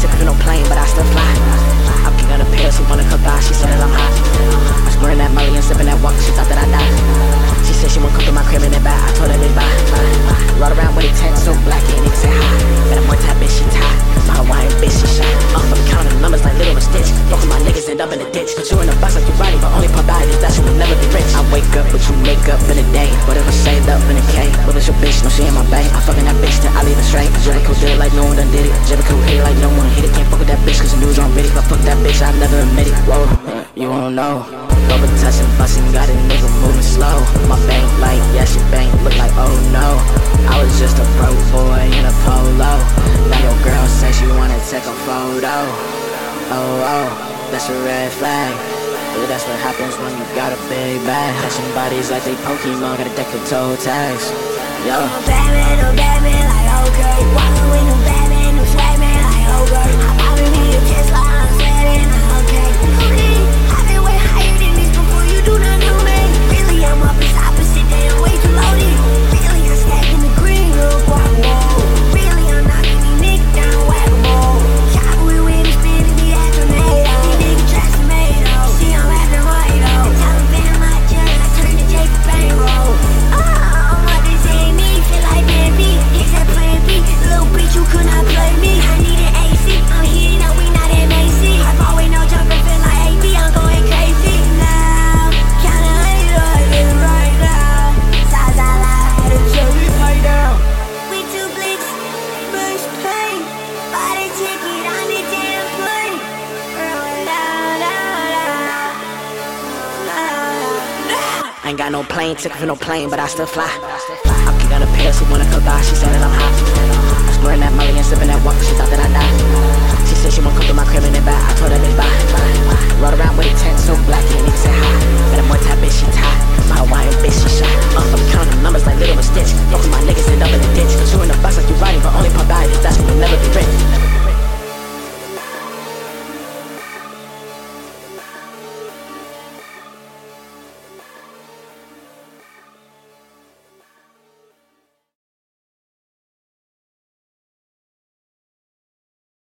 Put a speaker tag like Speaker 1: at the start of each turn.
Speaker 1: ticket to no plane, but I still fly. I'm kicking the pairs who wanna come by, she said that I'm hot. I'm squaring that money and sipping that walk, she thought that I died. She said she won't come to my crib in the back, I told her to buy. Rode around with a tent so black and it's high. And I'm one type bitch, she tied. My Hawaiian bitch, she shot. Off, of counting numbers like little stitch. Fucking my niggas end up in a ditch. Put you in a box like you're riding, but only pop out is that you will never be rich. I wake up, but you make up in a day. Whatever it was saved up in a cave. What was your bitch? No, she ain't my bae. I fucking that bitch till I leave it straight. Drink cool deal like no Jericho it like no one hit it. Can't fuck with that bitch cause the news on Reddit. But fuck that bitch, I never admit it. Whoa, you won't know. Over touching, busting, got a nigga moving slow. My bank like, yes, your bank look like, oh no. I was just a broke boy in a polo. Now your girl says she wanna take a photo. Oh, oh, that's a red flag. Yeah, that's what happens when you got a big bag. Catching bodies like they Pokemon, got a deck of toe tags. Yo. I'm
Speaker 2: a bad man, a bad man, like okay. Walking with no bad man,
Speaker 1: I ain't got no plane, ticket for no plane, but I still fly. I keep got a pair, she wanna by, she said that I'm hot. Squaring that money and sipping that water, she thought that I died.